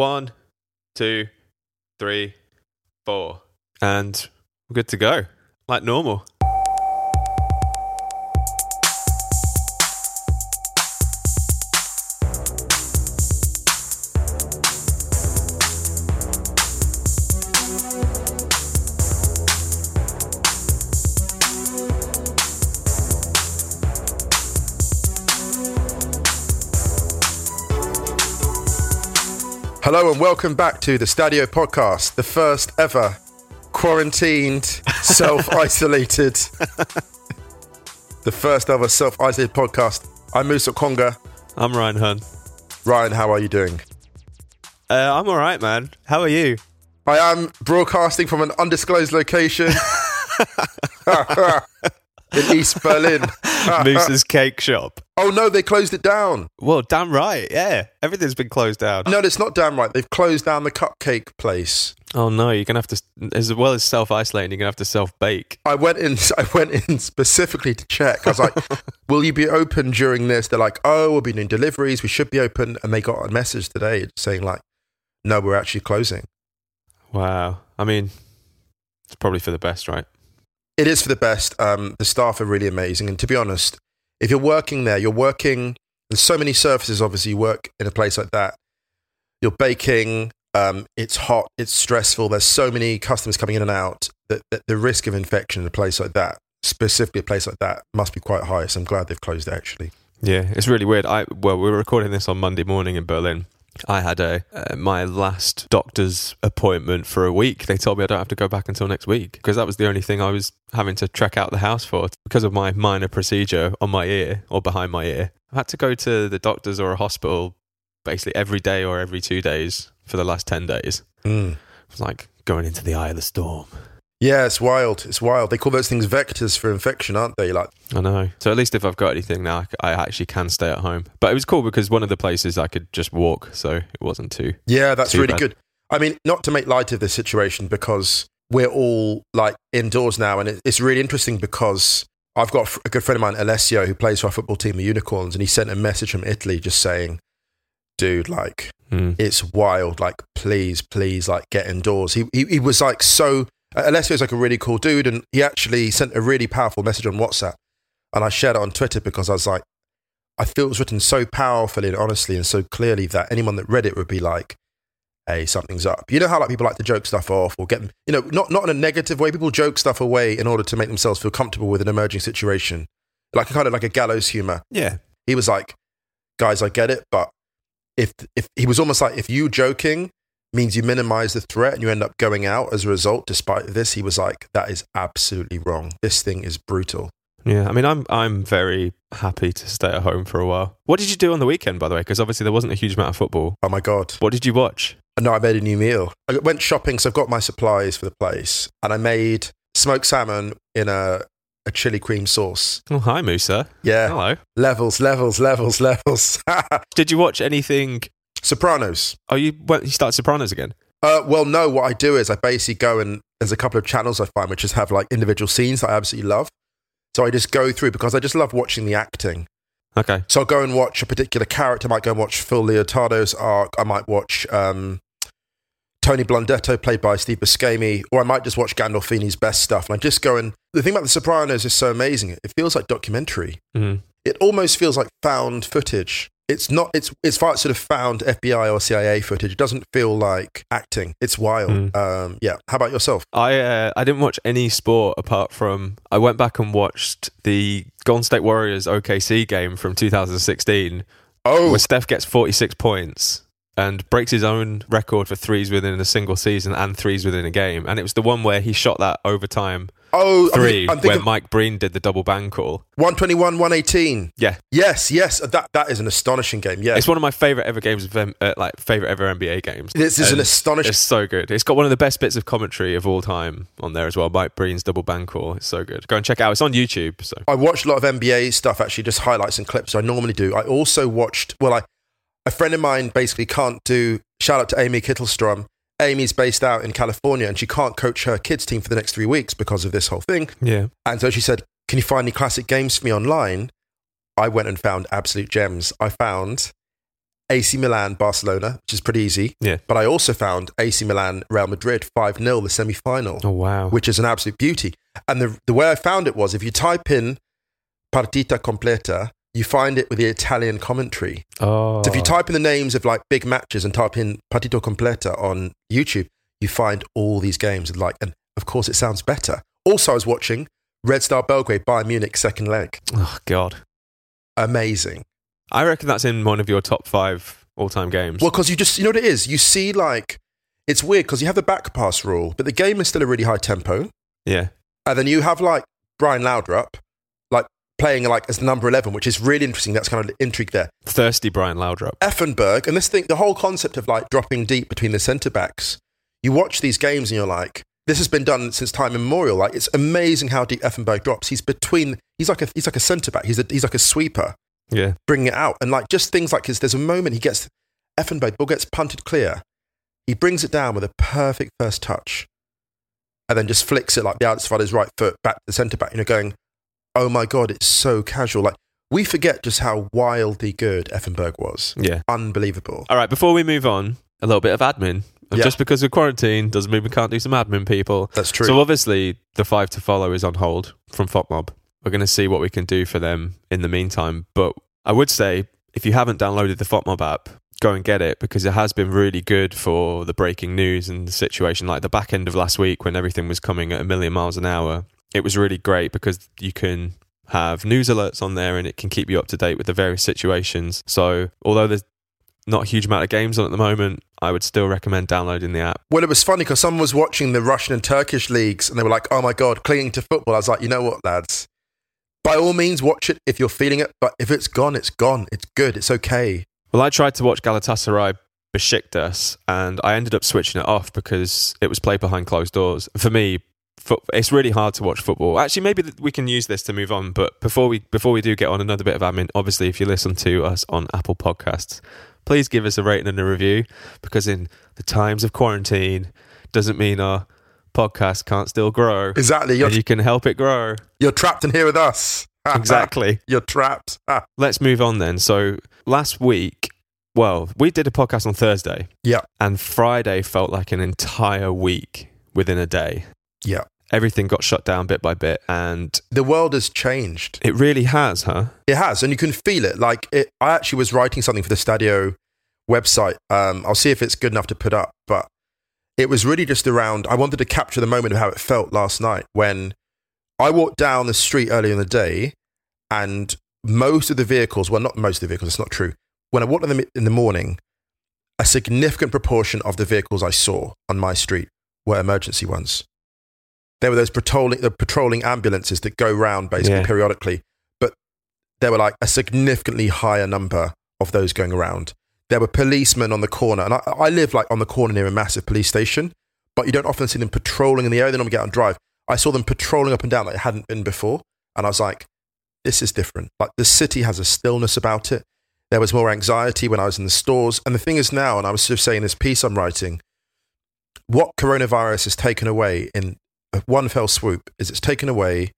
One, two, three, four. And we're good to go. Like normal. Hello and welcome back to the Stadio podcast, the first ever quarantined, self isolated, the first ever self isolated podcast. I'm Musa Okwonga. I'm Ryan Hunn. Ryan, how are you doing? Uh, I'm all right, man. How are you? I am broadcasting from an undisclosed location in East Berlin. Moose's cake shop. Oh no, they closed it down. Well, damn right. Yeah. Everything's been closed down. No, it's not damn right. They've closed down the cupcake place. Oh, no. You're going to have to, as well as self isolating, you're going to have to self bake. I went in. I went in specifically to check. I was like, "Will you be open during this?" They're like, "Oh, we'll be doing deliveries. We should be open." And they got a message today saying like, "No, we're actually closing." Wow. I mean, it's probably for the best, right? It is for the best. Um, the staff are really amazing, and to be honest, if you're working there, you're working. There's so many surfaces. Obviously, you work in a place like that. You're baking. Um, it's hot. It's stressful. There's so many customers coming in and out that, that the risk of infection in a place like that, specifically a place like that, must be quite high. So I'm glad they've closed it. Actually, Yeah, it's really weird. I well, we were recording this on Monday morning in Berlin. I had a uh, my last doctor's appointment for a week. They told me I don't have to go back until next week because that was the only thing I was having to trek out the house for because of my minor procedure on my ear or behind my ear. I had to go to the doctor's or a hospital basically every day or every two days for the last ten days. Mm. It was like going into the eye of the storm. Yeah, it's wild. It's wild. They call those things vectors for infection, aren't they? Like, I know. So at least if I've got anything now, I actually can stay at home. But it was cool because one of the places I could just walk, so it wasn't too. yeah, that's Too really bad. good. I mean, not to make light of this situation because we're all like indoors now, and it's really interesting because I've got a good friend of mine, Alessio, who plays for our football team, the Unicorns, and he sent a message from Italy just saying, "Dude, like, Mm. it's wild. Like, please, please, like, get indoors." He he, he was like so. Uh, Alessio's like a really cool dude, and he actually sent a really powerful message on WhatsApp, and I shared it on Twitter because I was like, I feel it was written so powerfully and honestly and so clearly that anyone that read it would be like, "Hey, something's up." You know how like people like to joke stuff off or get them, you know, not not in a negative way. People joke stuff away in order to make themselves feel comfortable with an emerging situation, like kind of like a gallows humor Yeah. he was like, guys, I get it, but if if he was almost like if you joking means you minimize the threat and you end up going out as a result, despite this, he was like, that is absolutely wrong. This thing is brutal. Yeah, I mean, I'm I'm very happy to stay at home for a while. What did you do on the weekend, by the way? Because obviously there wasn't a huge amount of football. Oh my god. What did you watch? No, I made a new meal. I went shopping, so I've got my supplies for the place, and I made smoked salmon in a a chili cream sauce. Oh, hi, Musa. Yeah, Hello. levels, levels, levels, levels. Did you watch anything? Sopranos. Oh, you went. You started Sopranos again. Uh, well, no. What I do is I basically go and there's a couple of channels I find which just have like individual scenes that I absolutely love. So I just go through because I just love watching the acting. Okay. So I'll go and watch a particular character. I might go and watch Phil Leotardo's arc. I might watch um, Tony Blundetto played by Steve Buscemi, or I might just watch Gandolfini's best stuff. And I just go and the thing about The Sopranos is so amazing. It feels like documentary. Mm. It almost feels like found footage. It's not. It's it's far sort of found FBI or CIA footage. It doesn't feel like acting. It's wild. Mm. Um, yeah. How about yourself? I uh, I didn't watch any sport apart from I went back and watched the Golden State Warriors OKC game from 2016 Oh, where Steph gets 46 points and breaks his own record for threes within a single season and threes within a game. And it was the one where he shot that overtime oh, three where Mike Breen did the double bang call. 121, 118. Yeah, Yes, yes. That that is an astonishing game. Yeah, it's one of my favorite ever games of uh, like favorite ever NBA games. this is an And astonishing. It's so good. It's got one of the best bits of commentary of all time on there as well. Mike Breen's double bang call. It's so good. Go and check it out. It's on YouTube. So I watched a lot of NBA stuff, actually, just highlights and clips. I normally do. I also watched. Well, I a friend of mine basically can't do. Shout out to Amy Kittelstrom. Amy's based out in California, and she can't coach her kids team for the next three weeks because of this whole thing. yeah, And so she said, "Can you find any classic games for me online?" I went and found absolute gems. I found AC Milan, Barcelona, which is pretty easy. Yeah. But I also found AC Milan, Real Madrid, 5 0, the semi final, Oh wow. which is an absolute beauty. And the, the way I found it was if you type in partita completa, you find it with the Italian commentary. oh. So if you oh. type in the names of like big matches and type in partita completa on YouTube, you find all these games. And like, and of course, it sounds better. Also, I was watching Red Star Belgrade, Bayern Munich, second leg. Oh god. Amazing. I reckon that's in one of your top five all-time games. Well, because you just, you know what it is? You see, like, it's weird because you have the back pass rule, but the game is still a really high tempo. yeah. And then you have like Brian Laudrup, playing like as number 11, which is really interesting. That's kind of the intrigue there. Thirsty Brian Laudrup. Effenberg, and this thing, the whole concept of like dropping deep between the centre backs, you watch these games and you're like, this has been done since time immemorial. Like it's amazing how deep Effenberg drops. He's between, he's like a, he's like a centre back. He's a, he's like a sweeper, Yeah. bringing it out. And like just things like his, there's a moment he gets, Effenberg, ball gets punted clear. He brings it down with a perfect first touch and then just flicks it like the outside of his right foot back to the centre back. And you're going, oh my God, it's so casual. Like we forget just how wildly good Effenberg was. Yeah. Unbelievable. All right, before we move on, a little bit of admin. Yeah. Just because we're quarantined doesn't mean we can't do some admin, people. That's true. So obviously, the five to follow is on hold from FotMob. We're going to see what we can do for them in the meantime. But I would say, if you haven't downloaded the FotMob app, go and get it because it has been really good for the breaking news and the situation. Like the back end of last week, when everything was coming at a million miles an hour, it was really great because you can have news alerts on there and it can keep you up to date with the various situations. So although there's not a huge amount of games on at the moment, I would still recommend downloading the app. Well, it was funny because someone was watching the Russian and Turkish leagues and they were like, oh my God, clinging to football. I was like, you know what, lads? By all means, watch it if you're feeling it. But if it's gone, it's gone. It's good. It's okay. Well, I tried to watch Galatasaray Besiktas and I ended up switching it off because it was played behind closed doors. For me, foot, it's really hard to watch football. Actually, maybe we can use this to move on. But before we before we do get on another bit of admin, obviously, if you listen to us on Apple Podcasts, please give us a rating and a review because in the times of quarantine, doesn't mean our podcast can't still grow. Exactly. You can help it grow. you're trapped in here with us. Exactly. you're trapped. Let's move on then. So last week, well, we did a podcast on Thursday. Yeah. And Friday felt like an entire week within a day. Yeah. Everything got shut down bit by bit. And The world has changed. it really has, huh? It has, and you can feel it. Like it, I actually was writing something for the Stadio website. Um, I'll see if it's good enough to put up, but it was really just around. I wanted to capture the moment of how it felt last night when I walked down the street earlier in the day, and most of the vehicles, well, not most of the vehicles, it's not true. When I walked in the, in the morning, a significant proportion of the vehicles I saw on my street were emergency ones. There were those patrolling, the patrolling ambulances that go round basically Yeah. periodically, but there were like a significantly higher number of those going around. There were policemen on the corner, and I, I live like on the corner near a massive police station, but you don't often see them patrolling in the area. They normally get out and drive. I saw them patrolling up and down like it hadn't been before, and I was like, this is different. Like the city has a stillness about it. There was more anxiety when I was in the stores. And the thing is now, and I was just saying this piece I'm writing, what coronavirus has taken away in one fell swoop is it's taken away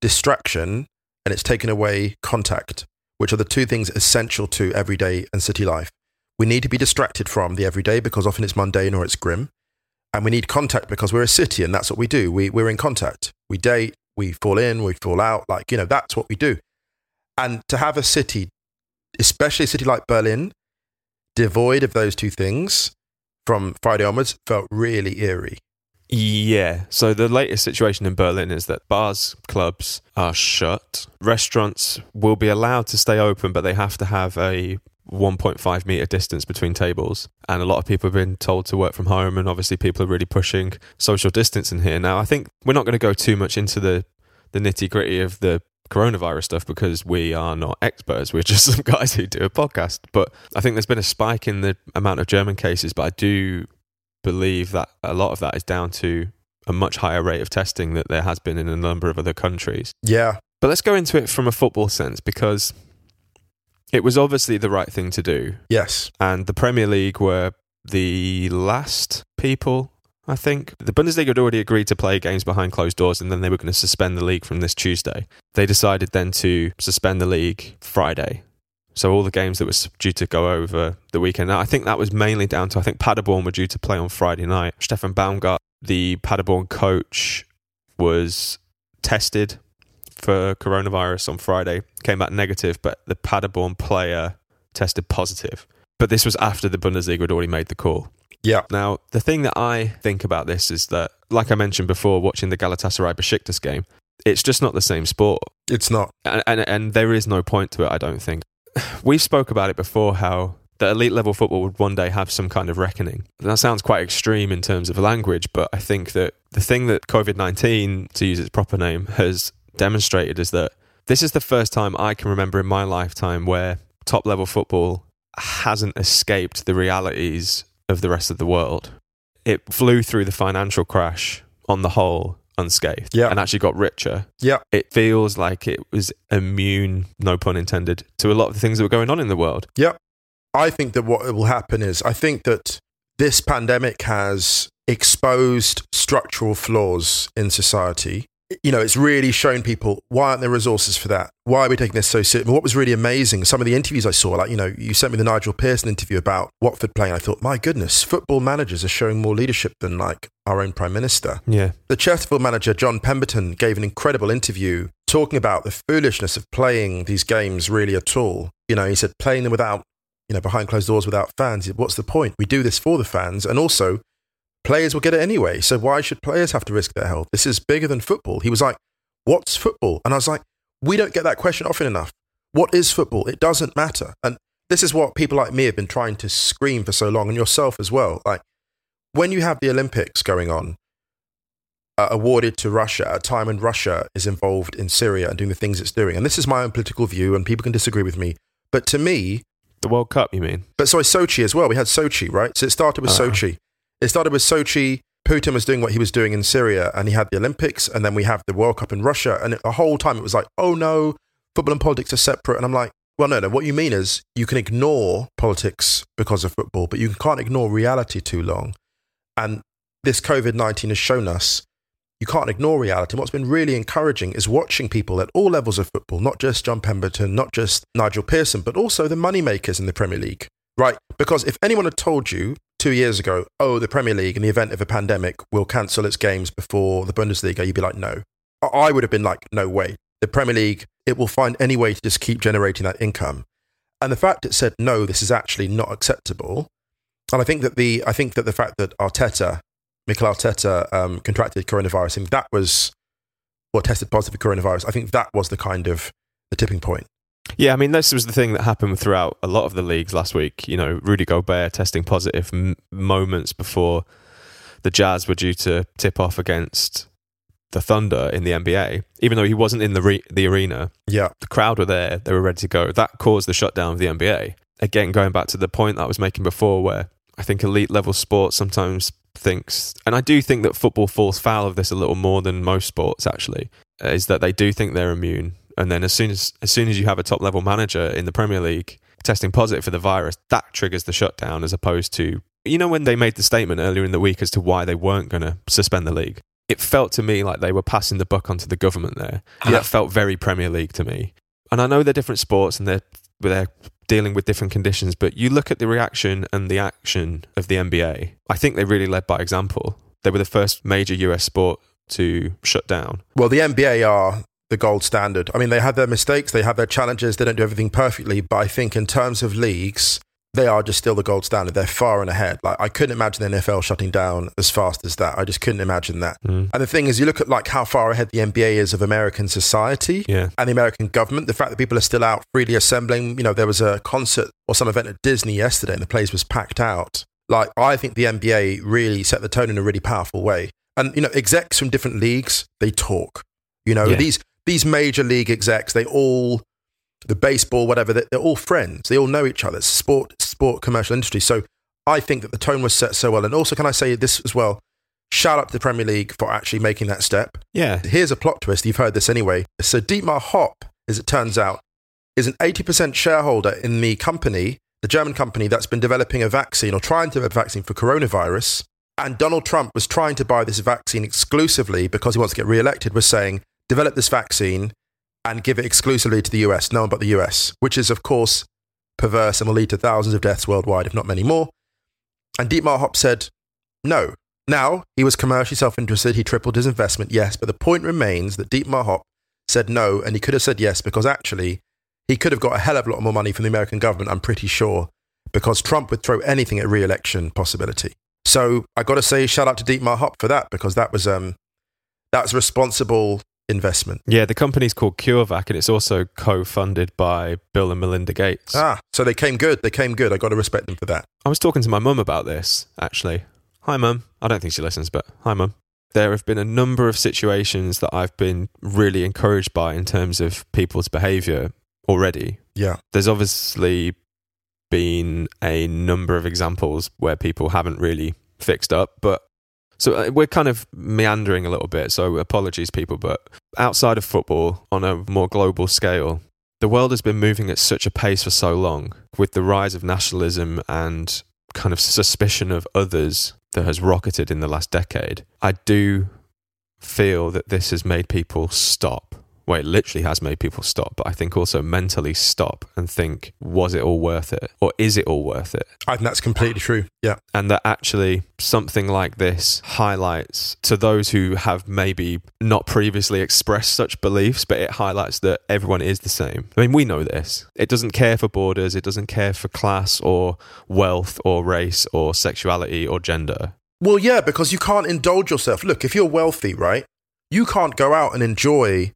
distraction and it's taken away contact, which are the two things essential to everyday and city life. We need to be distracted from the everyday because often it's mundane or it's grim. And we need contact because we're a city and that's what we do. We, we're in contact. We date, we fall in, we fall out. Like, you know, that's what we do. And to have a city, especially a city like Berlin, devoid of those two things from Friday onwards felt really eerie. Yeah. So the latest situation in Berlin is that bars, clubs are shut. Restaurants will be allowed to stay open, but they have to have a 1.5 meter distance between tables. And a lot of people have been told to work from home, and obviously people are really pushing social distancing here. Now, I think we're not going to go too much into the the nitty gritty of the coronavirus stuff because we are not experts. We're just some guys who do a podcast. But I think there's been a spike in the amount of German cases, but I do believe that a lot of that is down to a much higher rate of testing that there has been in a number of other countries. Yeah. But let's go into it from a football sense because it was obviously the right thing to do. Yes. And the Premier League were the last people, I think. The Bundesliga had already agreed to play games behind closed doors and then they were going to suspend the league from this Tuesday. They decided then to suspend the league Friday. So all the games that was due to go over the weekend. Now, I think that was mainly down to I think Paderborn were due to play on Friday night. Steffen Baumgart, the Paderborn coach, was tested for coronavirus on Friday, came back negative, but the Paderborn player tested positive. But this was after the Bundesliga had already made the call. Yeah. Now, the thing that I think about this is that, like I mentioned before, watching the Galatasaray Besiktas game, it's just not the same sport. It's not. And, and, and there is no point to it, I don't think. We've spoke about it before how that elite level football would one day have some kind of reckoning. That sounds quite extreme in terms of language, but I think that the thing that COVID 19, to use its proper name, has demonstrated is that this is the first time I can remember in my lifetime where top level football hasn't escaped the realities of the rest of the world. It flew through the financial crash on the whole unscathed Yeah. and actually got richer. Yeah. It feels like it was immune, no pun intended, to a lot of the things that were going on in the world. Yeah. I think that what will happen is I think that this pandemic has exposed structural flaws in society. You know, it's really shown people why aren't there resources for that? Why are we taking this so seriously? What was really amazing, some of the interviews I saw, like, you know, you sent me the Nigel Pearson interview about Watford playing. I thought, my goodness, football managers are showing more leadership than like our own prime minister. Yeah. The Chesterfield manager, John Pemberton, gave an incredible interview talking about the foolishness of playing these games really at all. You know, he said playing them without, you know, behind closed doors without fans. What's the point? We do this for the fans. And also, players will get it anyway. So why should players have to risk their health? This is bigger than football. He was like, What's football? And I was like, We don't get that question often enough. What is football? It doesn't matter. And this is what people like me have been trying to scream for so long, and yourself as well. Like, when you have the Olympics going on, uh, awarded to Russia at a time when Russia is involved in Syria and doing the things it's doing. And this is my own political view, and people can disagree with me. But to me, The World Cup, you mean? but sorry, Sochi as well. We had Sochi, right? So it started with Uh-huh. Sochi. It started with Sochi. Putin was doing what he was doing in Syria, and he had the Olympics, and then we have the World Cup in Russia. And the whole time it was like, oh no, football and politics are separate. And I'm like, well, no, no. What you mean is you can ignore politics because of football, but you can't ignore reality too long. And this COVID 19 has shown us you can't ignore reality. What's been really encouraging is watching people at all levels of football, not just John Pemberton, not just Nigel Pearson, but also the moneymakers in the Premier League, right? Because if anyone had told you two years ago, oh, the Premier League in the event of a pandemic will cancel its games before the Bundesliga, you'd be like, no. I- would have been like, no way. The Premier League, it will find any way to just keep generating that income. And the fact it said, no, this is actually not acceptable. And I think that the, I think that the fact that Arteta, Mikel Arteta, um, contracted coronavirus, think that was, or tested positive for coronavirus. I think that was the kind of the tipping point. Yeah, I mean, this was the thing that happened throughout a lot of the leagues last week. You know, Rudy Gobert testing positive m- moments before the Jazz were due to tip off against the Thunder in the NBA. Even though he wasn't in the re- the arena, Yeah. the crowd were there; they were ready to go. That caused the shutdown of the NBA. Again, going back to the point that I was making before, where I think elite level sports sometimes thinks, and I do think that football falls foul of this a little more than most sports. Actually, is that they do think they're immune, and then as soon as as soon as you have a top level manager in the Premier League testing positive for the virus, that triggers the shutdown, as opposed to you know when they made the statement earlier in the week as to why they weren't going to suspend the league. It felt to me like they were passing the buck onto the government there. And Yeah. That felt very Premier League to me. And I know they're different sports and they're they're dealing with different conditions, but you look at the reaction and the action of the NBA. I think they really led by example. They were the first major US sport to shut down. Well, the NBA are the gold standard. I mean, they have their mistakes, they have their challenges, they don't do everything perfectly, but I think in terms of leagues, they are just still the gold standard. They're far and ahead. Like I couldn't imagine the NFL shutting down as fast as that. I just couldn't imagine that. Mm. And the thing is, you look at like how far ahead the NBA is of American society Yeah. and the American government. The fact that people are still out freely assembling. You know, there was a concert or some event at Disney yesterday, and the place was packed out. Like I think the NBA really set the tone in a really powerful way. And you know, execs from different leagues they talk. You know, Yeah. these these major league execs, they all the baseball, whatever, they- they're all friends. They all know each other. It's sport, sport, commercial industry. So I think that the tone was set so well. And also, can I say this as well? Shout out to the Premier League for actually making that step. Yeah. Here's a plot twist. You've heard this anyway. So Dietmar Hopp, as it turns out, is an 80% shareholder in the company, the German company that's been developing a vaccine or trying to develop a vaccine for coronavirus. And Donald Trump was trying to buy this vaccine exclusively because he wants to get re-elected, was saying, develop this vaccine and give it exclusively to the US, no one but the US, which is, of course, perverse, and will lead to thousands of deaths worldwide, if not many more. And Dietmar Hopp said, no. Now, he was commercially self interested. He tripled his investment, yes. But the point remains that Dietmar Hopp said no, and he could have said yes because actually he could have got a hell of a lot more money from the American government, I'm pretty sure, because Trump would throw anything at re election possibility. So I got to say, shout out to Dietmar Hopp for that because that was um, that's responsible investment. Yeah, the company's called CureVac and it's also co-funded by Bill and Melinda Gates. Ah, so they came good. They came good. I got to respect them for that. I was talking to my mum about this actually. Hi, mum. I don't think she listens, but hi, mum. There have been a number of situations that I've been really encouraged by in terms of people's behaviour already. Yeah. There's obviously been a number of examples where people haven't really fixed up, but so uh, we're kind of meandering a little bit, so apologies, people. But outside of football, on a more global scale, the world has been moving at such a pace for so long with the rise of nationalism and kind of suspicion of others that has rocketed in the last decade. I do feel that this has made people stop well, it literally has made people stop, but I think also mentally stop and think, was it all worth it? Or is it all worth it? I think that's completely true. Yeah. And that actually something like this highlights to those who have maybe not previously expressed such beliefs, but it highlights that everyone is the same. I mean, we know this. It doesn't care for borders, it doesn't care for class or wealth or race or sexuality or gender. Well, yeah, because you can't indulge yourself. Look, if you're wealthy, right, you can't go out and enjoy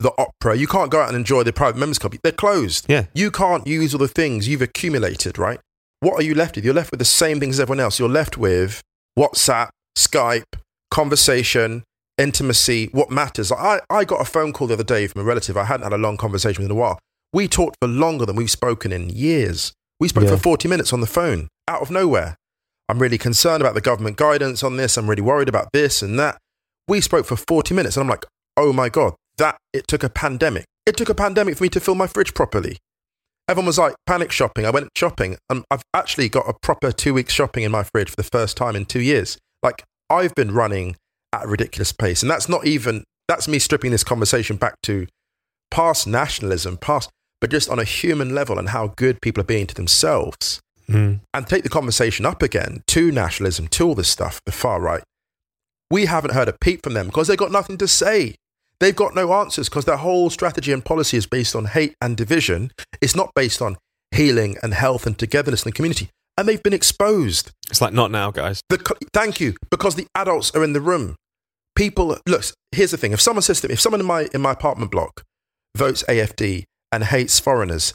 the opera. You can't go out and enjoy the private members club. They're closed. Yeah. You can't use all the things you've accumulated, right? What are you left with? You're left with the same things as everyone else. You're left with WhatsApp, Skype, conversation, intimacy, what matters. I, I got a phone call the other day from a relative I hadn't had a long conversation with in a while. We talked for longer than we've spoken in years. We spoke Yeah. for 40 minutes on the phone out of nowhere. I'm really concerned about the government guidance on this. I'm really worried about this and that. We spoke for 40 minutes and I'm like, oh my God, that it took a pandemic. It took a pandemic for me to fill my fridge properly. Everyone was like panic shopping. I went shopping and I've actually got a proper two weeks shopping in my fridge for the first time in two years. Like I've been running at a ridiculous pace. And that's not even, that's me stripping this conversation back to past nationalism, past, but just on a human level and how good people are being to themselves Mm. and take the conversation up again to nationalism, to all this stuff, the far right. We haven't heard a peep from them because they've got nothing to say. They've got no answers because their whole strategy and policy is based on hate and division. It's not based on healing and health and togetherness in the community. And they've been exposed. It's like, not now, guys. The, thank you, because the adults are in the room. People, look, here's the thing. If someone says to me, if someone in my, in my apartment block votes AFD and hates foreigners,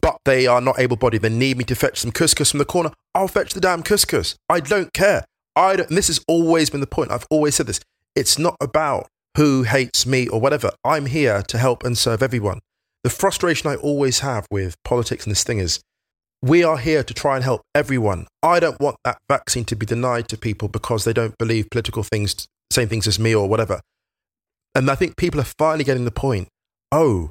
but they are not able bodied, they need me to fetch some couscous from the corner, I'll fetch the damn couscous. I don't care. I don't, and this has always been the point. I've always said this. It's not about who hates me or whatever. I'm here to help and serve everyone. The frustration I always have with politics and this thing is we are here to try and help everyone. I don't want that vaccine to be denied to people because they don't believe political things, same things as me or whatever. And I think people are finally getting the point. Oh,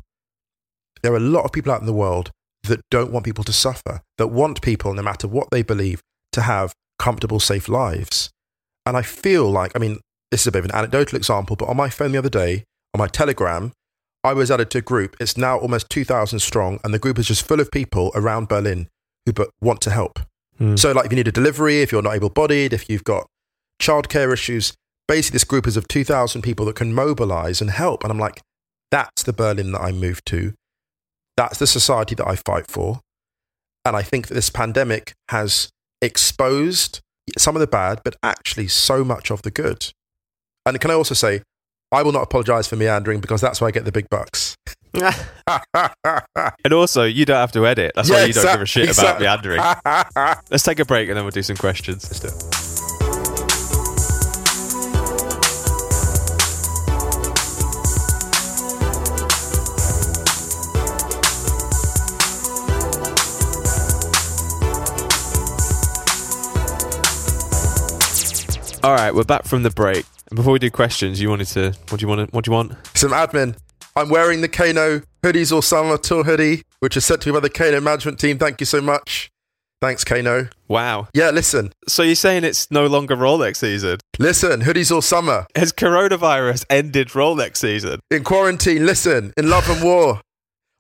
there are a lot of people out in the world that don't want people to suffer, that want people, no matter what they believe, to have comfortable, safe lives. And I feel like, I mean, this is a bit of an anecdotal example, but on my phone the other day, on my Telegram, I was added to a group. It's now almost 2,000 strong, and the group is just full of people around Berlin who want to help. Mm. So, like, if you need a delivery, if you're not able bodied, if you've got childcare issues, basically, this group is of 2,000 people that can mobilize and help. And I'm like, that's the Berlin that I moved to. That's the society that I fight for. And I think that this pandemic has exposed some of the bad, but actually so much of the good. And can I also say, I will not apologize for meandering because that's where I get the big bucks. and also, you don't have to edit. That's why you don't give a shit about exactly. meandering. Let's take a break and then we'll do some questions. Let's do it. All right, we're back from the break. And before we do questions, you wanted to. What do you want? What do you want? Some admin. I'm wearing the Kano Hoodies All Summer tour hoodie, which is sent to me by the Kano management team. Thank you so much. Thanks, Kano. Wow. Yeah, listen, So you're saying it's no longer Rolex season? listen, Hoodies All Summer. Has coronavirus ended Rolex season? In quarantine, listen, in love and war.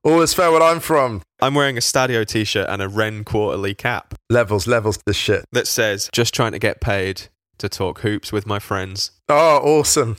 All is fair where I'm from. I'm wearing a Stadio t shirt and a Ren quarterly cap Levels, levels to this shit. that says, just trying to get paid to talk hoops with my friends. Oh, awesome.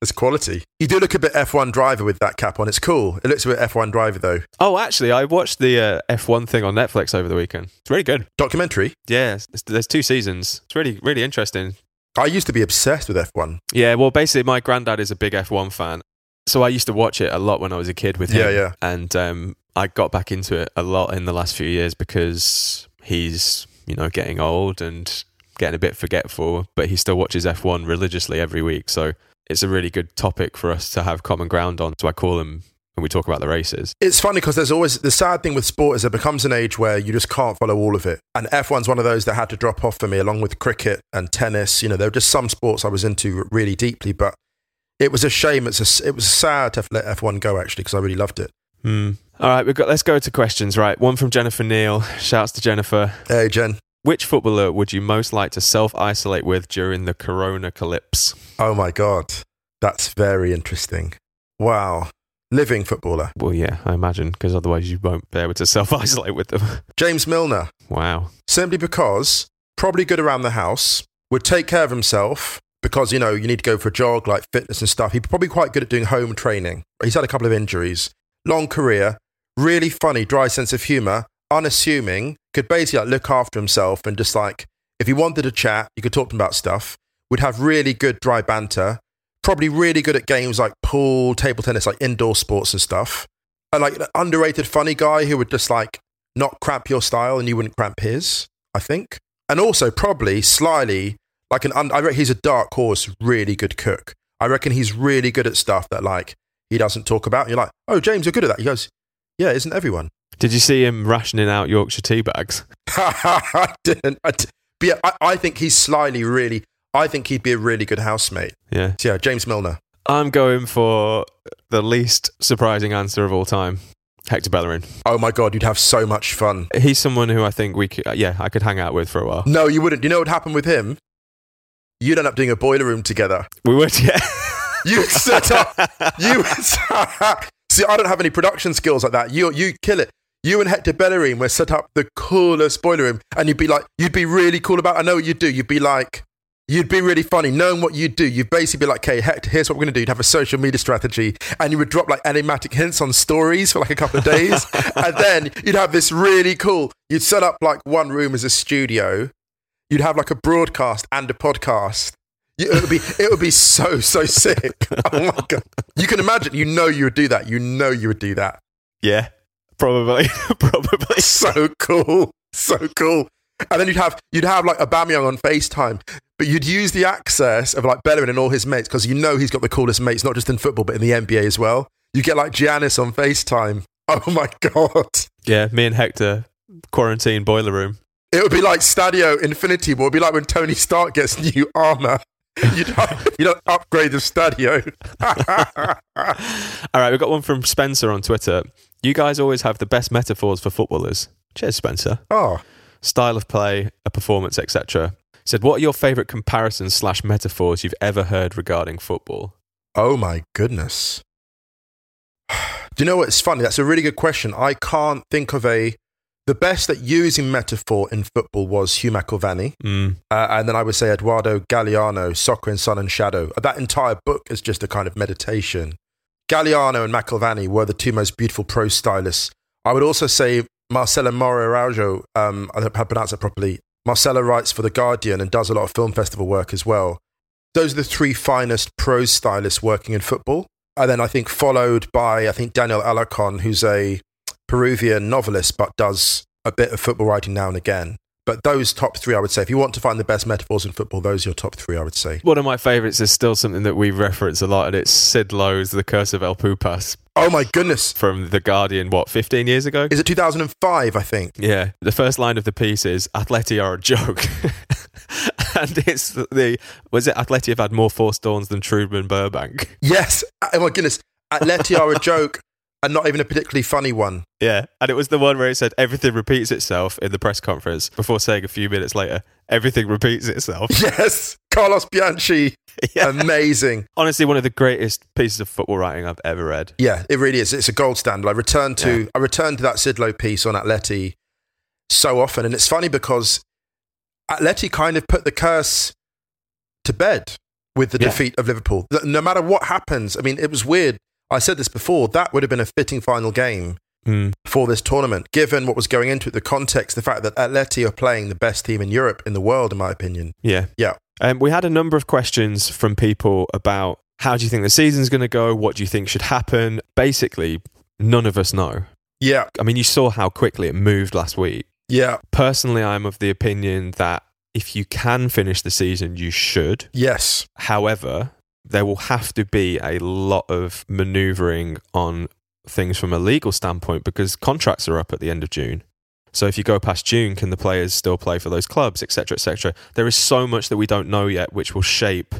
It's quality. You do look a bit F1 driver with that cap on. It's cool. It looks a bit F1 driver though. Oh, actually, I watched the uh, F1 thing on Netflix over the weekend. It's really good. Documentary. Yeah, it's- there's two seasons. It's really, really interesting. I used to be obsessed with F1. Yeah, well, basically, my granddad is a big F1 fan. So I used to watch it a lot when I was a kid with him. Yeah, yeah. And um, I got back into it a lot in the last few years because he's, you know, getting old and getting a bit forgetful, but he still watches F1 religiously every week. So it's a really good topic for us to have common ground on. So I call him when we talk about the races. It's funny because there's always the sad thing with sport is there becomes an age where you just can't follow all of it. And F1's one of those that had to drop off for me, along with cricket and tennis. You know, there were just some sports I was into really deeply, but it was a shame. It's a, it was sad to let F1 go actually because I really loved it. Hmm. All right, we've got. Let's go to questions. Right, one from Jennifer Neal. Shouts to Jennifer. Hey, Jen. Which footballer would you most like to self isolate with during the Corona calypse? Oh my God. That's very interesting. Wow. Living footballer. Well, yeah, I imagine because otherwise you won't be able to self isolate with them. James Milner. wow. simply because probably good around the house, would take care of himself because, you know, you need to go for a jog, like fitness and stuff. He's probably quite good at doing home training. He's had a couple of injuries, long career, really funny, dry sense of humor, unassuming, could basically like, look after himself and just like, if he wanted to chat, you could talk to him about stuff, would have really good dry banter, probably really good at games like pool, table tennis, like indoor sports and stuff. And like an underrated funny guy who would just like not cramp your style and you wouldn't cramp his, I think. And also probably slyly like an I reckon he's a dark horse, really good cook. I reckon he's really good at stuff that like he doesn't talk about. You're like, oh James, you're good at that. He goes, yeah, isn't everyone? Did you see him rationing out Yorkshire tea bags? I didn't. I yeah, I, I think he's slyly really. I think he'd be a really good housemate. Yeah. So yeah, James Milner. I'm going for the least surprising answer of all time Hector Bellerin. Oh my god, you'd have so much fun. He's someone who I think we could, uh, yeah, I could hang out with for a while. No, you wouldn't. You know what would happen with him? You'd end up doing a boiler room together. We would, yeah. You set up. You set up. see. I don't have any production skills like that. You you kill it. You and Hector Bellerin were set up the coolest boiler room, and you'd be like, you'd be really cool about. I know what you'd do. You'd be like, you'd be really funny, knowing what you'd do. You'd basically be like, okay, Hector, here's what we're gonna do. You'd have a social media strategy, and you would drop like enigmatic hints on stories for like a couple of days, and then you'd have this really cool. You'd set up like one room as a studio. You'd have like a broadcast and a podcast. It would be it would be so so sick. Oh my god! You can imagine. You know you would do that. You know you would do that. Yeah. Probably. Probably. So cool, so cool. And then you'd have you'd have like Aubameyang on Facetime, but you'd use the access of like Bellerin and all his mates because you know he's got the coolest mates, not just in football but in the NBA as well. You get like Giannis on Facetime. Oh my god! Yeah, me and Hector, quarantine boiler room. It would be like Stadio Infinity War. It'd be like when Tony Stark gets new armor. You'd you know upgrade the Stadio. All right, we've got one from Spencer on Twitter. You guys always have the best metaphors for footballers. Cheers, Spencer. oh, Style of play, a performance, etc. Said, what are your favourite comparisons slash metaphors you've ever heard regarding football? Oh my goodness. Do you know what's funny? That's a really good question. I can't think of a. The best at using metaphor in football was Hugh McIlvanney. Mm, Uh, and then I would say Eduardo Galeano, Soccer in Sun and Shadow. That entire book is just a kind of meditation. Galeano and McIlvanney were the two most beautiful pro stylists. I would also say Marcela Moro Araujo, um, I don't know how to pronounce it properly. Marcela writes for The Guardian and does a lot of film festival work as well. Those are the three finest pro stylists working in football. And then I think followed by, I think, Daniel Alarcon, who's a Peruvian novelist but does a bit of football writing now and again. But those top three, I would say, if you want to find the best metaphors in football, those are your top three, I would say. One of my favourites is still something that we reference a lot, and it's Sid Lowe's The Curse of El Pupas Oh my goodness. from The Guardian, what, 15 years ago? Is it 2005, I think? Yeah. The first line of the piece is Atleti are a joke. and it's the, was it Atleti have had more forced dawns than Truman Burbank? Yes. Oh my goodness. Atleti are a joke and not even a particularly funny one. Yeah. And it was the one where it said everything repeats itself in the press conference before saying a few minutes later, everything repeats itself. Yes. Carlos Bianchi Yeah. Amazing. Honestly, one of the greatest pieces of football writing I've ever read. Yeah, it really is. It's a gold standard. I return to I return to that Sid Lowe piece on Atleti so often, and it's funny because Atleti kind of put the curse to bed with the Yeah. defeat of Liverpool. No matter what happens, I mean, it was weird. I said this before. That would have been a fitting final game Mm. for this tournament, given what was going into it, the context, the fact that Atleti are playing the best team in Europe, in the world, in my opinion. Yeah. Yeah. Um, we had a number of questions from people about how do you think the season's going to go? What do you think should happen? Basically, none of us know. Yeah, I mean, you saw how quickly it moved last week. yeah, Personally, I'm of the opinion that if you can finish the season, you should. yes, However, there will have to be a lot of maneuvering on things from a legal standpoint because contracts are up at the end of June. So if you go past June, can the players still play for those clubs, etc., etc.? There is so much that we don't know yet, which will shape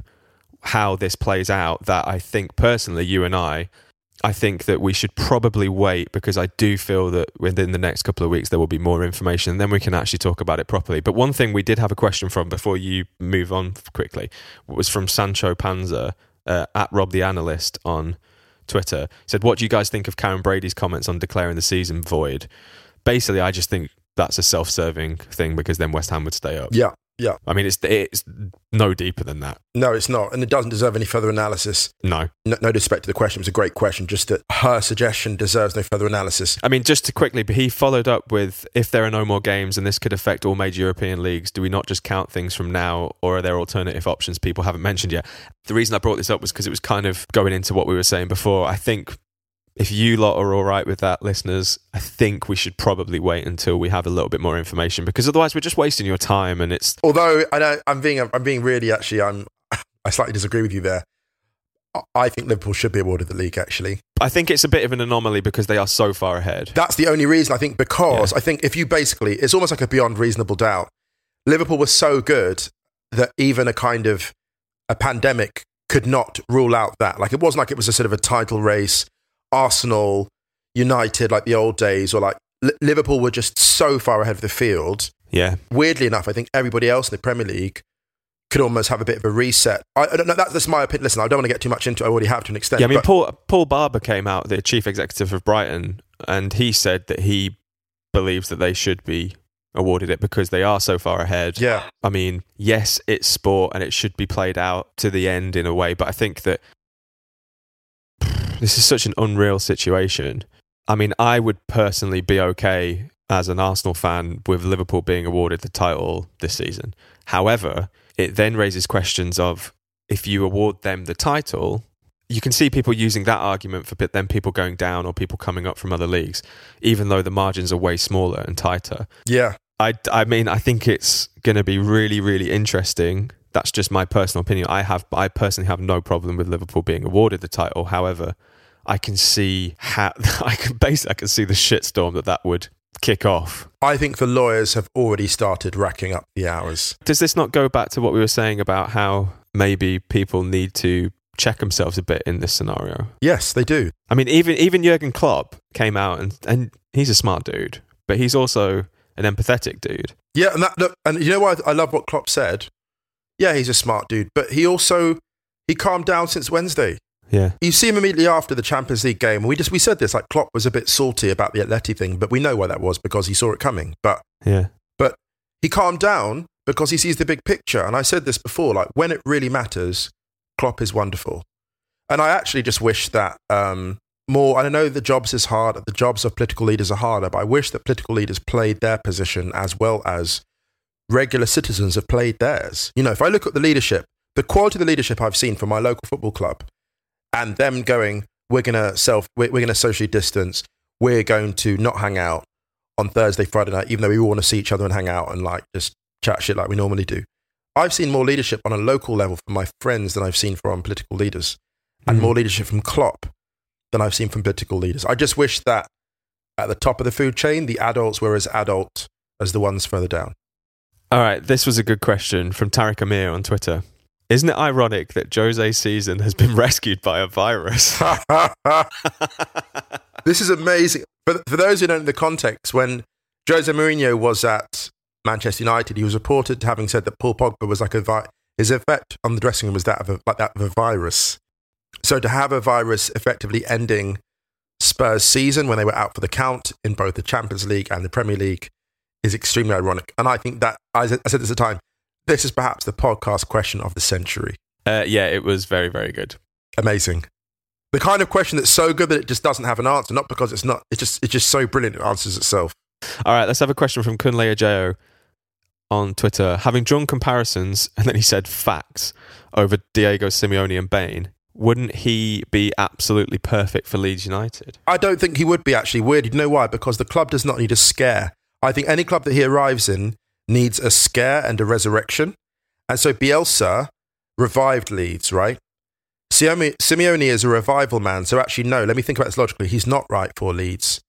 how this plays out. That I think personally, you and I, I think that we should probably wait because I do feel that within the next couple of weeks there will be more information, and then we can actually talk about it properly. But one thing we did have a question from before you move on quickly was from Sancho Panza uh, at Rob the Analyst on Twitter. Said, "What do you guys think of Karren Brady's comments on declaring the season void?" Basically, I just think that's a self-serving thing because then West Ham would stay up. yeah, yeah. I mean, it's it's no deeper than that. No, it's not. And it doesn't deserve any further analysis. No, No, no disrespect to the question. It was a great question. Just that her suggestion deserves no further analysis. I mean, just to quickly, but he followed up with if there are no more games and this could affect all major European leagues, do we not just count things from now or are there alternative options people haven't mentioned yet? The reason I brought this up was because it was kind of going into what we were saying before. I think if you lot are all right with that, listeners, I think we should probably wait until we have a little bit more information because otherwise we're just wasting your time and it's. Although I know I'm being, I'm being really actually, I'm, I slightly disagree with you there. I- I think Liverpool should be awarded the league. Actually, I think it's a bit of an anomaly because they are so far ahead. that's the only reason. I think because I think if you basically, it's almost like a beyond reasonable doubt. Liverpool was so good that even a kind of a pandemic could not rule out that. Like it wasn't like it was a sort of a title race. Arsenal, United, like the old days, or like Li- Liverpool were just so far ahead of the field. Yeah. Weirdly enough, I think everybody else in the Premier League could almost have a bit of a reset. I, I don't know. That's, that's my opinion. Listen, I don't want to get too much into. it. I already have to an extent. Yeah, I mean, but- Paul Paul Barber came out, the chief executive of Brighton, and he said that he believes that they should be awarded it because they are so far ahead. yeah, I mean, yes, it's sport and it should be played out to the end in a way, but I think that this is such an unreal situation. I mean, I would personally be okay as an Arsenal fan with Liverpool being awarded the title this season. However, it then raises questions of if you award them the title, you can see people using that argument for then people going down or people coming up from other leagues, even though the margins are way smaller and tighter. yeah, I, I mean, I think it's going to be really, really interesting. That's just my personal opinion. I have, I personally have no problem with Liverpool being awarded the title. However, I can see how I can basically I can see the shitstorm that that would kick off. I think the lawyers have already started racking up the hours. Does this not go back to what we were saying about how maybe people need to check themselves a bit in this scenario? Yes, they do. I mean, even even Jurgen Klopp came out and and he's a smart dude, but he's also an empathetic dude. Yeah, and that look, and you know what? I love what Klopp said. Yeah, he's a smart dude, but he also he calmed down since Wednesday. Yeah, You see him immediately after the Champions League game. We just we said this like Klopp was a bit salty about the Atleti thing, but we know why that was because he saw it coming. But yeah, but he calmed down because he sees the big picture. And I said this before, like when it really matters, Klopp is wonderful. And I actually just wish that um, more. And I know the jobs is hard. The jobs of political leaders are harder, but I wish that political leaders played their position as well as regular citizens have played theirs. You know, if I look at the leadership, the quality of the leadership I've seen from my local football club, and them going, we're gonna self, we're, we're gonna socially distance, we're going to not hang out on Thursday, Friday night, even though we all want to see each other and hang out and like just chat shit like we normally do. I've seen more leadership on a local level from my friends than I've seen from political leaders, and Mhm. more leadership from Klopp than I've seen from political leaders. I just wish that at the top of the food chain, the adults were as adult as the ones further down. All right, this was a good question from Tariq Amir on Twitter. Isn't it ironic that Jose's season has been rescued by a virus? this is amazing. For, for those who don't know the context, when Jose Mourinho was at Manchester United, he was reported to having said that Paul Pogba was like a vi- his effect on the dressing room was that of a, like that of a virus. So to have a virus effectively ending Spurs' season when they were out for the count in both the Champions League and the Premier League is extremely ironic. And I think that, I said, this at the time, this is perhaps the podcast question of the century. Uh, yeah, it was very, very good. Amazing. The kind of question that's so good that it just doesn't have an answer, not because it's not, it's just, it's just so brilliant it answers itself. All right, let's have a question from Kunle Ajeo on Twitter. Having drawn comparisons, and then he said facts over Diego Simeone and Bain, wouldn't he be absolutely perfect for Leeds United? I don't think he would be actually weird. You know why? Because the club does not need a scare. I think any club that he arrives in needs a scare and a resurrection. And so Bielsa revived Leeds, right? Simeone, is a revival man. So actually, no, let me think about this logically. He's not right for Leeds.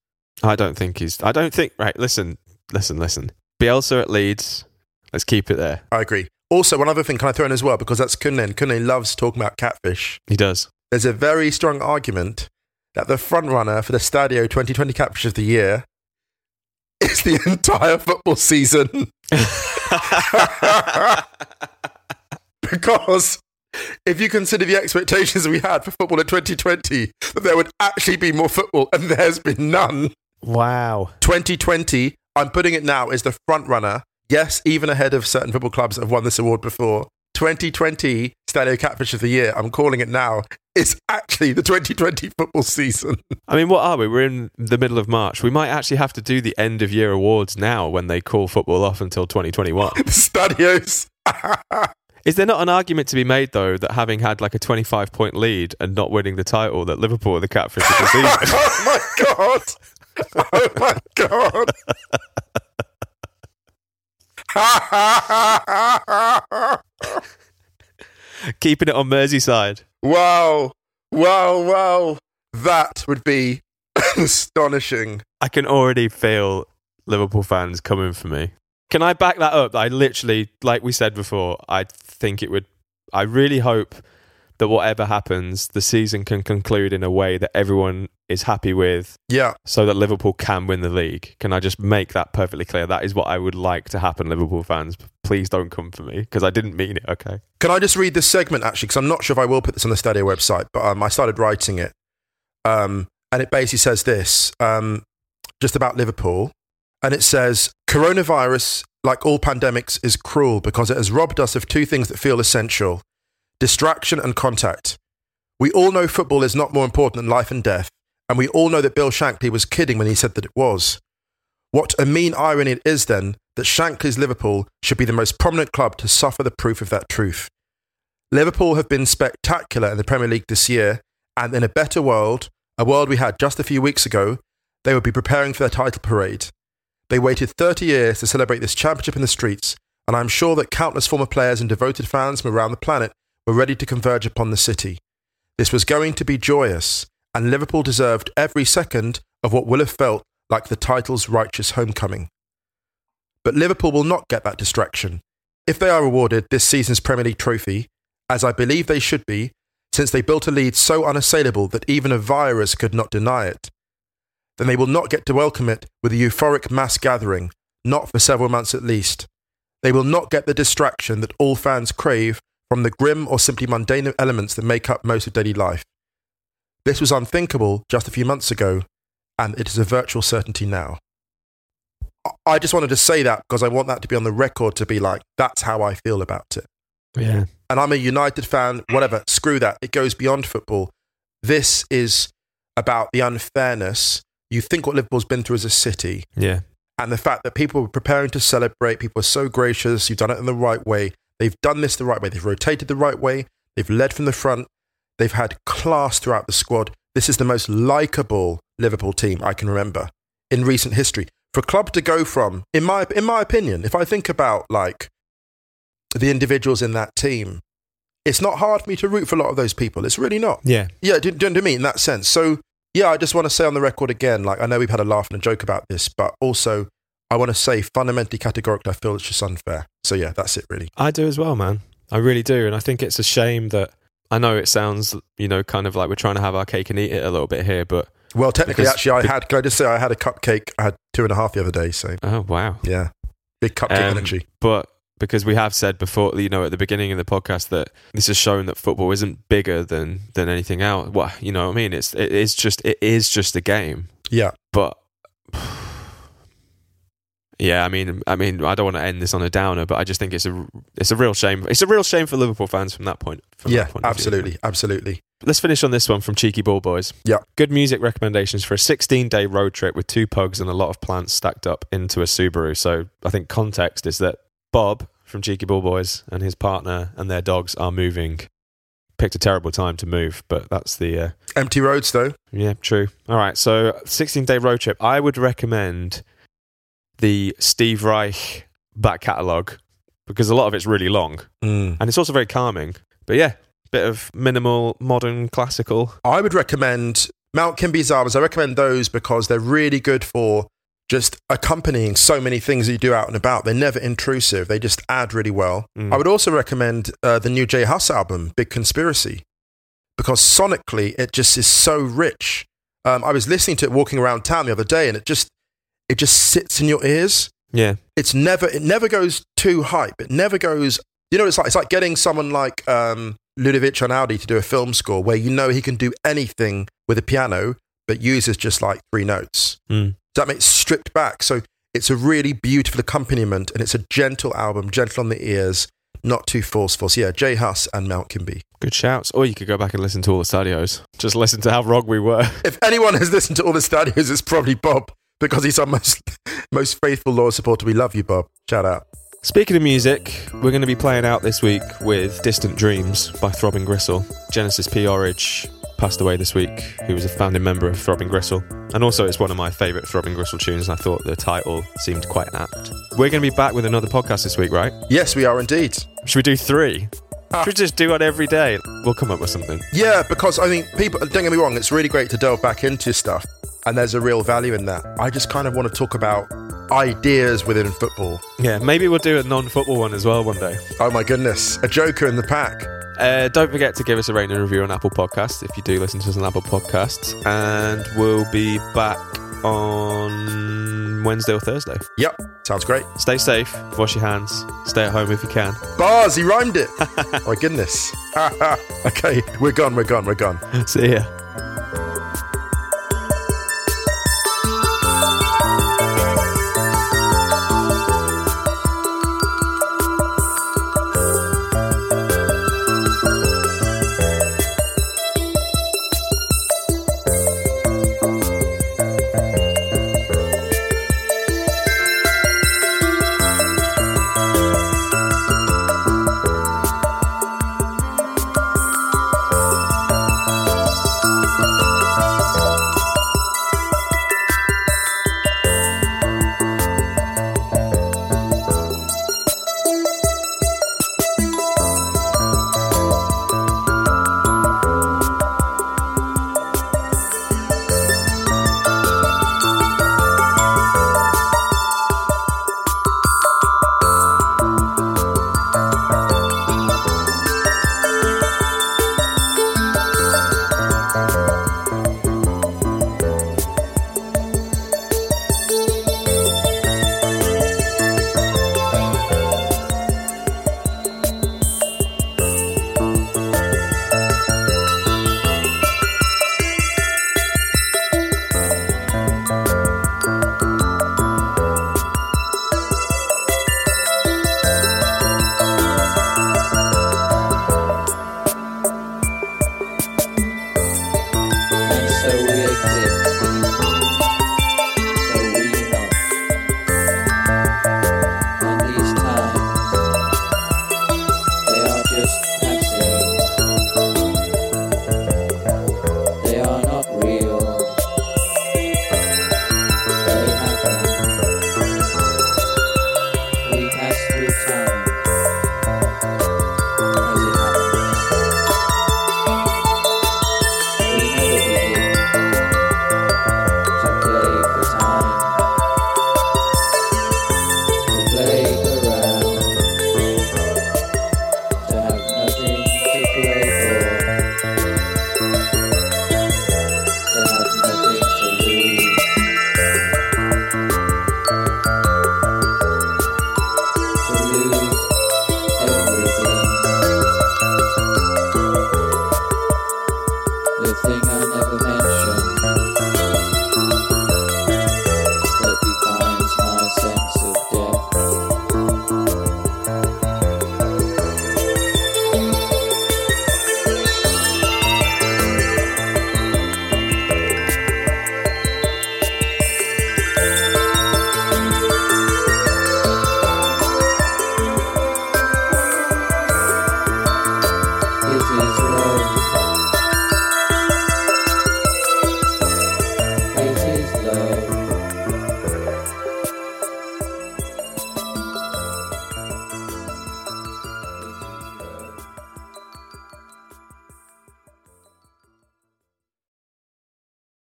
I don't think he's. I don't think. Right, listen, listen, listen. Bielsa at Leeds. Let's keep it there. I agree. Also, one other thing can I throw in as well, because that's Kunle. Kunle loves talking about catfish. He does. There's a very strong argument that the front runner for the Stadio 2020 Catfish of the Year is the entire football season. because if you consider the expectations we had for football in 2020, that there would actually be more football, and there's been none. Wow. 2020, I'm putting it now, is the front runner. Yes, even ahead of certain football clubs that have won this award before. 2020 Stadio Catfish of the Year, I'm calling it now, is actually the 2020 football season. I mean, what are we? We're in the middle of March. We might actually have to do the end of year awards now when they call football off until 2021. Stadios. Is there not an argument to be made though that having had like a 25 point lead and not winning the title that Liverpool are the catfish of the oh season? oh my god! Oh my god! Keeping it on Merseyside. wow! Wow! Wow! That would be astonishing. I can already feel Liverpool fans coming for me. Can I back that up? I literally, like we said before, I think it would. I really hope that whatever happens, the season can conclude in a way that everyone is happy with, Yeah. so that Liverpool can win the league. Can I just make that perfectly clear? That is what I would like to happen, Liverpool fans. Please don't come for me because I didn't mean it. Okay. Can I just read this segment actually? Because I'm not sure if I will put this on the Stadio website, but um, I started writing it. Um, and it basically says this um, just about Liverpool. And it says coronavirus, like all pandemics, is cruel because it has robbed us of two things that feel essential distraction and contact. We all know football is not more important than life and death. And we all know that Bill Shankly was kidding when he said that it was. What a mean irony it is then that Shankly's Liverpool should be the most prominent club to suffer the proof of that truth. Liverpool have been spectacular in the Premier League this year, and in a better world, a world we had just a few weeks ago, they would be preparing for their title parade. They waited 30 years to celebrate this championship in the streets, and I'm sure that countless former players and devoted fans from around the planet were ready to converge upon the city. This was going to be joyous, and Liverpool deserved every second of what will have felt like the title's righteous homecoming. But Liverpool will not get that distraction. If they are awarded this season's Premier League trophy, as I believe they should be, since they built a lead so unassailable that even a virus could not deny it, then they will not get to welcome it with a euphoric mass gathering, not for several months at least. They will not get the distraction that all fans crave from the grim or simply mundane elements that make up most of daily life. This was unthinkable just a few months ago, and it is a virtual certainty now. I- just wanted to say that because I want that to be on the record to be like, that's how I feel about it. Yeah. And I'm a United fan, whatever, screw that. It goes beyond football. This is about the unfairness. You think what Liverpool's been through as a city, Yeah. and the fact that people were preparing to celebrate, people are so gracious, you've done it in the right way. They've done this the right way. They've rotated the right way. They've led from the front. They've had class throughout the squad. This is the most likable Liverpool team I can remember in recent history. For a club to go from, in my in my opinion, if I think about like the individuals in that team, it's not hard for me to root for a lot of those people. It's really not. Yeah. Yeah, do, do you know what I mean? In that sense. So, yeah, I just want to say on the record again, like, I know we've had a laugh and a joke about this, but also I want to say fundamentally categorically, I feel it's just unfair. So, yeah, that's it, really. I do as well, man. I really do. And I think it's a shame that I know it sounds, you know, kind of like we're trying to have our cake and eat it a little bit here, but Well, technically, Because- actually, I had, can I just say, I had a cupcake. I had two and a half the other day. So, oh, wow. yeah, big cupcake Um, energy. But because we have said before, you know, at the beginning of the podcast that this has shown that football isn't bigger than than anything else. Well, you know what I mean? It's it is just it is just a game, Yeah. but. Yeah, I mean, I mean, I don't want to end this on a downer, but I just think it's a it's a real shame. It's a real shame for Liverpool fans from that point. From Yeah, that point of view. absolutely. Let's finish on this one from Cheeky Ball Boys. Yeah. Good music recommendations for a 16 day road trip with two pugs and a lot of plants stacked up into a Subaru. So I think context is that Bob from Cheeky Ball Boys and his partner and their dogs are moving. Picked a terrible time to move, but that's the. Uh, Empty roads, though. yeah, true. All right. So 16 day road trip. I would recommend the Steve Reich back catalogue because a lot of it's really long Mm. and it's also very calming. But yeah, bit of minimal, modern, classical. I would recommend Mount Kimbie's albums. I recommend those because they're really good for just accompanying so many things that you do out and about. They're never intrusive. They just add really well. Mm. I would also recommend uh, the new J Hus album, Big Conspiracy, because sonically it just is so rich. Um, I was listening to it walking around town the other day, and it just it just sits in your ears. Yeah. It's never it never goes too hype. It never goes. You know, it's like it's like getting someone like um, Ludovic Einaudi to do a film score where you know he can do anything with a piano, but uses just like three notes. Mm. That make stripped back? So it's a really beautiful accompaniment, and it's a gentle album, gentle on the ears, not too forceful. So yeah, J Hus and Mount Kimbie. Good shouts. Or you could go back and listen to all the studios. Just listen to how wrong we were. If anyone has listened to all the studios, it's probably Bob because he's our most most faithful loyal supporter. We love you, Bob. Shout out. Speaking of music, we're going to be playing out this week with Distant Dreams by Throbbing Gristle. Genesis P-Orridge passed away this week, who was a founding member of Throbbing Gristle. And also, it's one of my favourite Throbbing Gristle tunes, and I thought the title seemed quite apt. We're going to be back with another podcast this week, right? Yes, we are indeed. Should we do three? Ah. Should we just do one every day? We'll come up with something. Yeah, because I think people, don't get me wrong, it's really great to delve back into stuff, and there's a real value in that. I just kind of want to talk about ideas within football. Yeah, maybe we'll do a non football one as well one day. Oh my goodness, a joker in the pack. Uh, don't forget to give us a rating and review on Apple Podcasts if you do listen to us on Apple Podcasts. And we'll be back on Wednesday or Thursday. Yep, sounds great. Stay safe, wash your hands, stay at home if you can. Bars, he rhymed it. my goodness. okay, we're gone, we're gone, we're gone. See ya.